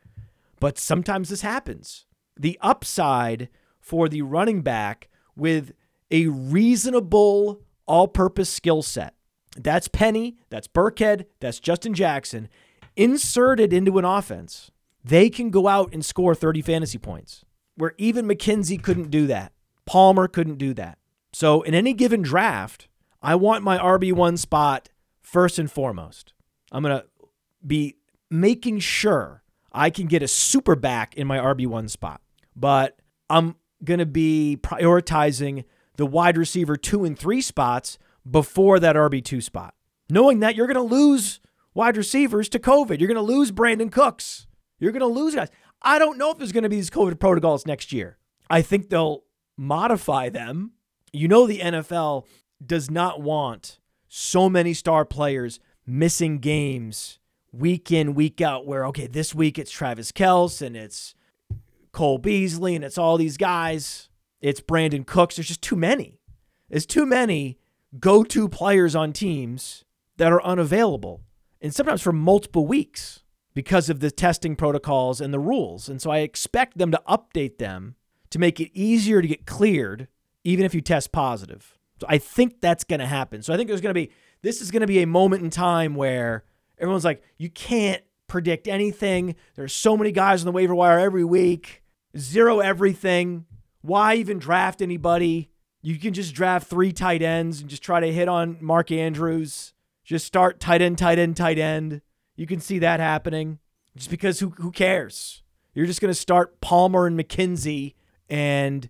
But sometimes this happens. The upside for the running back with a reasonable all purpose skill set that's Penny, that's Burkhead, that's Justin Jackson inserted into an offense. They can go out and score 30 fantasy points where even McKenzie couldn't do that. Palmer couldn't do that. So in any given draft, I want my RB1 spot first and foremost. I'm going to be making sure I can get a super back in my RB1 spot, but I'm going to be prioritizing the wide receiver two and three spots before that RB2 spot, knowing that you're going to lose wide receivers to COVID. You're going to lose Brandin Cooks. You're going to lose guys. I don't know if there's going to be these COVID protocols next year. I think they'll modify them. You know, the NFL does not want so many star players missing games week in, week out, where, okay, this week it's Travis Kelce and it's Cole Beasley and it's all these guys. It's Brandin Cooks. There's just too many. There's too many go to players on teams that are unavailable and sometimes for multiple weeks because of the testing protocols and the rules. And so I expect them to update them to make it easier to get cleared, even if you test positive. So I think that's going to happen. So I think there's going to be this is going to be a moment in time where everyone's like, you can't predict anything. There's so many guys on the waiver wire every week. Zero everything. Why even draft anybody? You can just draft three tight ends and just try to hit on Mark Andrews. Just start tight end, tight end, tight end. You can see that happening. Just because who who cares? You're just going to start Palmer and McKenzie and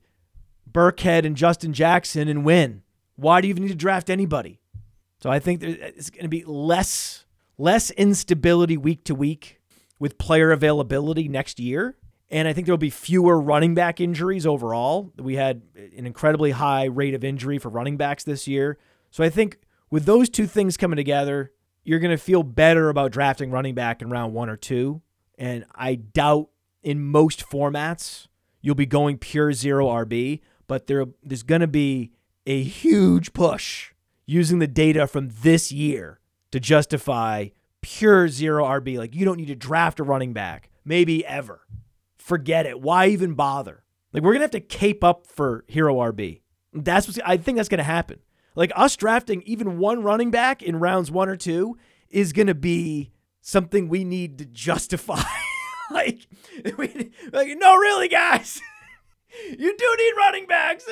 Burkhead and Justin Jackson and win. Why do you even need to draft anybody? So I think it's going to be less less instability week to week with player availability next year. And I think there'll be fewer running back injuries overall. We had an incredibly high rate of injury for running backs this year. So I think with those two things coming together, you're going to feel better about drafting running back in round one or two. And I doubt in most formats you'll be going pure zero RB, but there, there's going to be a huge push using the data from this year to justify pure zero RB. Like you don't need to draft a running back, maybe ever. Forget it. Why even bother? Like we're gonna have to cape up for hero RB. That's what I think that's gonna happen. Like us drafting even one running back in rounds one or two is gonna be something we need to justify. like, we, like no, really, guys, you do need running backs.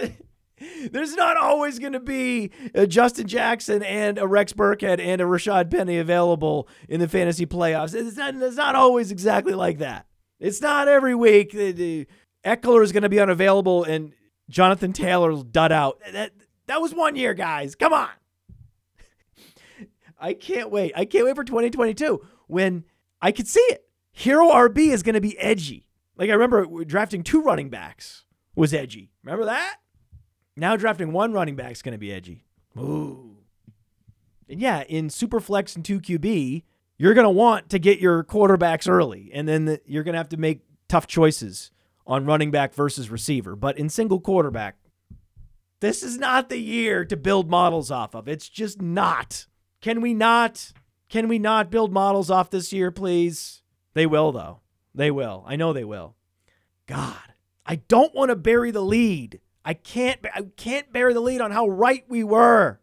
There's not always going to be a Justin Jackson and a Rex Burkhead and a Rashad Penny available in the fantasy playoffs. It's not, it's not always exactly like that. It's not every week. Ekeler is going to be unavailable and Jonathan Taylor's dud out. That, that was one year, guys. Come on. I can't wait. I can't wait for 2022 when I could see it. Hero RB is going to be edgy. Like I remember drafting two running backs was edgy. Remember that? Now drafting one running back is going to be edgy. Ooh. And yeah, in super flex and 2QB, you're going to want to get your quarterbacks early, and then the, you're going to have to make tough choices on running back versus receiver. But in single quarterback, this is not the year to build models off of. It's just not. Can we not? Can we not build models off this year, please? They will, though. They will. I know they will. God, I don't want to bury the lead I can't I can't bear the lead on how right we were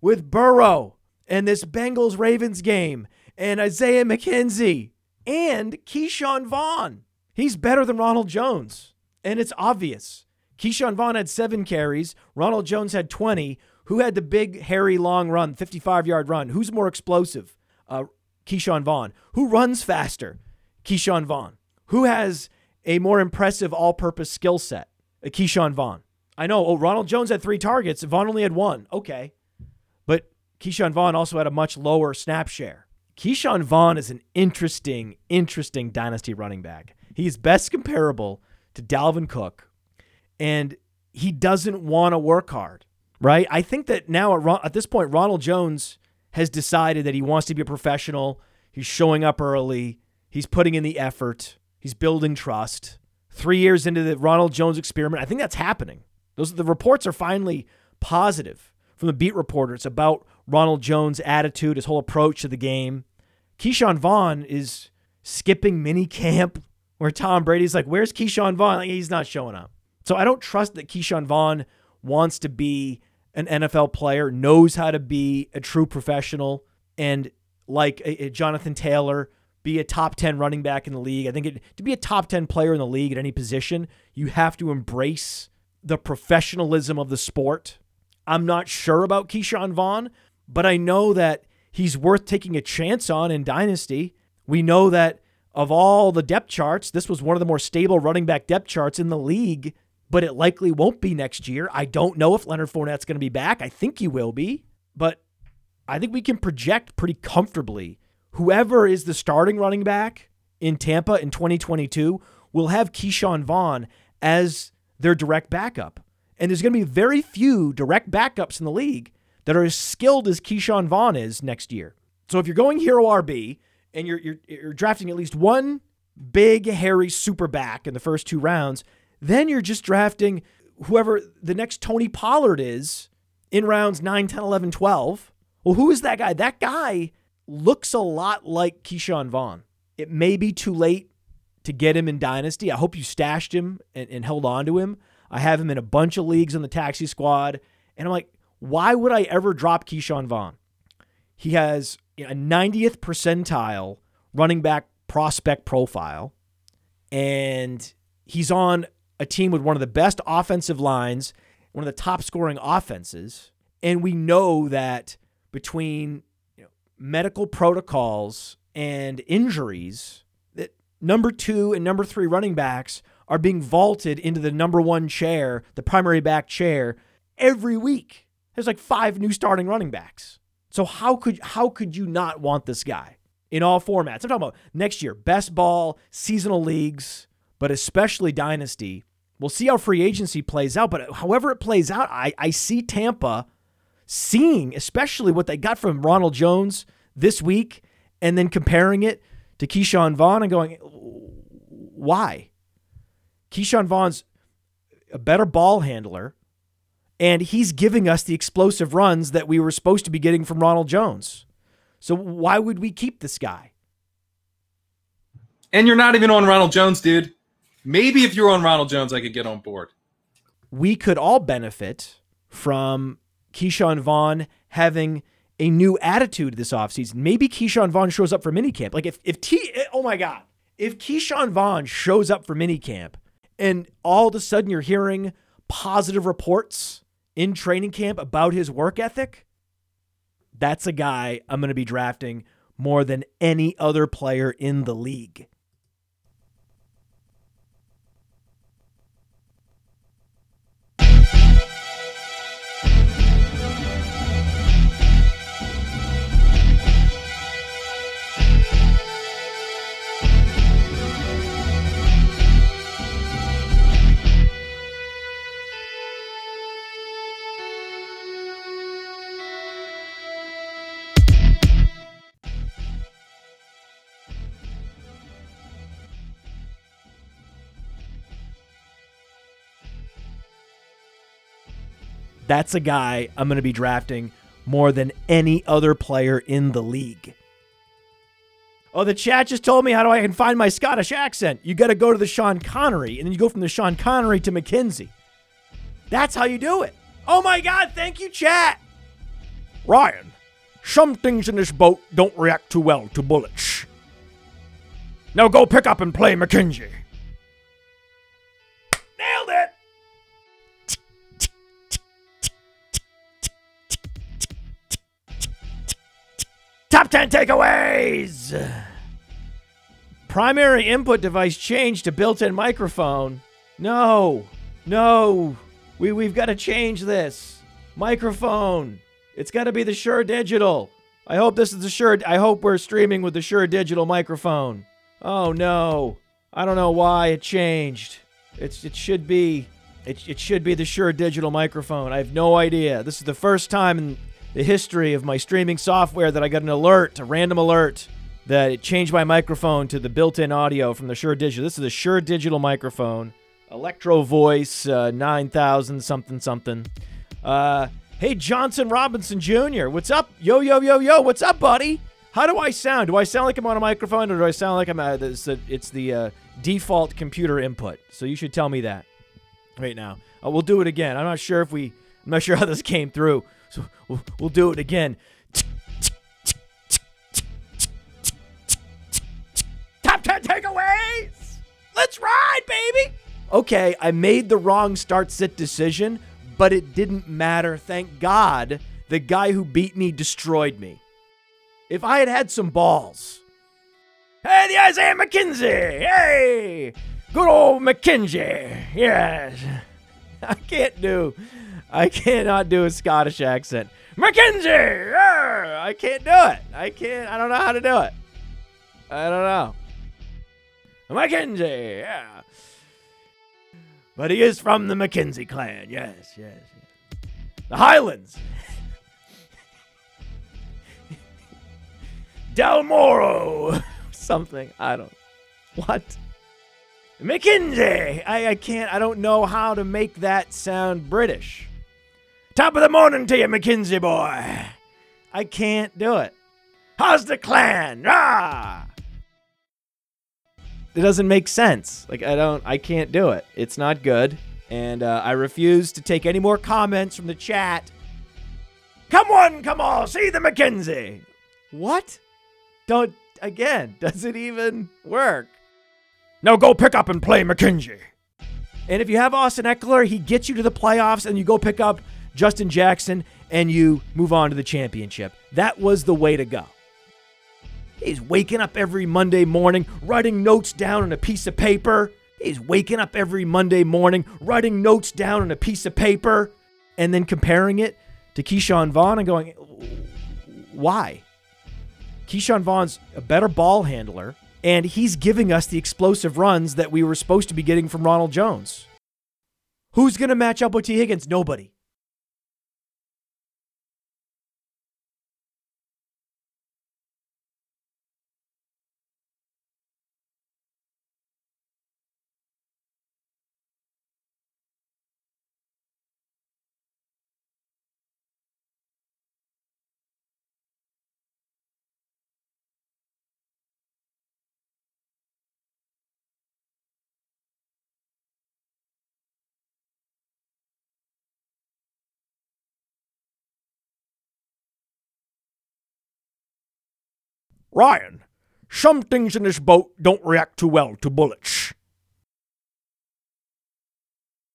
with Burrow and this Bengals Ravens game and Isaiah McKenzie and Ke'Shawn Vaughn. He's better than Ronald Jones. And it's obvious. Ke'Shawn Vaughn had seven carries. Ronald Jones had 20. Who had the big, hairy, long run, 55 yard run? Who's more explosive? Uh, Ke'Shawn Vaughn. Who runs faster? Ke'Shawn Vaughn. Who has a more impressive all purpose skill set? A Ke'Shawn Vaughn. I know. Oh, Ronald Jones had three targets. Vaughn only had one. Okay. But Ke'Shawn Vaughn also had a much lower snap share. Ke'Shawn Vaughn is an interesting, interesting dynasty running back. He's best comparable to Dalvin Cook, and he doesn't want to work hard, right? I think that now at, at this point, Ronald Jones has decided that he wants to be a professional. He's showing up early. He's putting in the effort. He's building trust. Three years into the Ronald Jones experiment, I think that's happening. Those the reports are finally positive from the beat reporters about Ronald Jones' attitude, his whole approach to the game. Ke'Shawn Vaughn is skipping mini camp where Tom Brady's like, "Where's Ke'Shawn Vaughn?" Like, he's not showing up. So I don't trust that Ke'Shawn Vaughn wants to be an NFL player, knows how to be a true professional, and like a, a Jonathan Taylor, be a top 10 running back in the league. I think it, to be a top 10 player in the league at any position, you have to embrace the professionalism of the sport. I'm not sure about Ke'Shawn Vaughn, but I know that he's worth taking a chance on in Dynasty. We know that of all the depth charts, this was one of the more stable running back depth charts in the league, but it likely won't be next year. I don't know if Leonard Fournette's going to be back. I think he will be, but I think we can project pretty comfortably whoever is the starting running back in Tampa in 2022 will have Ke'Shawn Vaughn as their direct backup. And there's going to be very few direct backups in the league that are as skilled as Ke'Shawn Vaughn is next year. So if you're going hero RB and you're, you're, you're drafting at least one big, hairy super back in the first two rounds, then you're just drafting whoever the next Tony Pollard is in rounds 9, 10, 11, 12. Well, who is that guy? That guy looks a lot like Ke'Shawn Vaughn. It may be too late to get him in Dynasty. I hope you stashed him and, and held on to him. I have him in a bunch of leagues on the taxi squad. And I'm like, why would I ever drop Ke'Shawn Vaughn? He has a 90th percentile running back prospect profile, and he's on a team with one of the best offensive lines, one of the top scoring offenses. And we know that between you know, medical protocols and injuries, number two and number three running backs are being vaulted into the number one chair, the primary back chair, every week. There's like five new starting running backs. So how could how could you not want this guy in all formats? I'm talking about next year, best ball, seasonal leagues, but especially dynasty. We'll see how free agency plays out, but however it plays out, I, I see Tampa seeing, especially what they got from Ronald Jones this week, and then comparing it to Ke'Shawn Vaughn and going, why? Ke'Shawn Vaughn's a better ball handler, and he's giving us the explosive runs that we were supposed to be getting from Ronald Jones. So why would we keep this guy? And you're not even on Ronald Jones, dude. Maybe if you're on Ronald Jones, I could get on board. We could all benefit from Ke'Shawn Vaughn having a new attitude this offseason. Maybe Ke'Shawn Vaughn shows up for minicamp. Like if if T oh my God. If Ke'Shawn Vaughn shows up for minicamp and all of a sudden you're hearing positive reports in training camp about his work ethic, that's a guy I'm going to be drafting more than any other player in the league. That's a guy I'm going to be drafting more than any other player in the league. Oh, the chat just told me how do I can find my Scottish accent. You got to go to the Sean Connery, and then you go from the Sean Connery to McKenzie. That's how you do it. Oh my God! Thank you, chat. Ryan, some things in this boat don't react too well to bullets. Now go pick up and play McKenzie. Top 10 takeaways. Primary input device changed to built in microphone. No, no. We, we've got to change this. Microphone. It's got to be the Shure Digital. I hope this is the Shure. I hope we're streaming with the Shure Digital microphone. Oh no. I don't know why it changed. It's it should be it, it should be the Shure Digital microphone. I have no idea. This is the first time in the history of my streaming software that I got an alert, a random alert, that it changed my microphone to the built in audio from the Shure Digital. This is a Shure Digital microphone. Electro Voice uh, 9000 something something. Uh, hey, Johnson Robinson Jr., what's up? Yo, yo, yo, yo, what's up, buddy? How do I sound? Do I sound like I'm on a microphone or do I sound like I'm at it's the, it's the uh, default computer input? So you should tell me that right now. Uh, we'll do it again. I'm not sure if we, I'm not sure how this came through. So we'll, we'll do it again. Top 10 takeaways! Let's ride, baby! Okay, I made the wrong start sit decision, but it didn't matter. Thank God the guy who beat me destroyed me. If I had had some balls. Hey, the Isaiah McKenzie! Hey! Good old McKenzie! Yes. I can't do I cannot do a Scottish accent. Mackenzie! I can't do it. I can't. I don't know how to do it. I don't know. Mackenzie! Yeah. But he is from the Mackenzie clan. Yes, yes. The Highlands. Del Moro. Something. I don't. What? McKinsey! I, I can't, I don't know how to make that sound British. Top of the morning to you, McKinsey boy. I can't do it. How's the clan? Ah! It doesn't make sense. Like, I don't, I can't do it. It's not good. And uh, I refuse to take any more comments from the chat Come on, come all, see the McKenzie. What? Don't, again, does it even work? Now go pick up and play McKenzie. And if you have Austin Ekeler, he gets you to the playoffs and you go pick up Justin Jackson and you move on to the championship. That was the way to go. He's waking up every Monday morning, writing notes down on a piece of paper. He's waking up every Monday morning, writing notes down on a piece of paper, and then comparing it to Ke'Shawn Vaughn and going, why? Ke'Shawn Vaughn's a better ball handler, and he's giving us the explosive runs that we were supposed to be getting from Ronald Jones. Who's going to match up with Tee Higgins? Nobody. Ryan, some things in this boat don't react too well to bullets.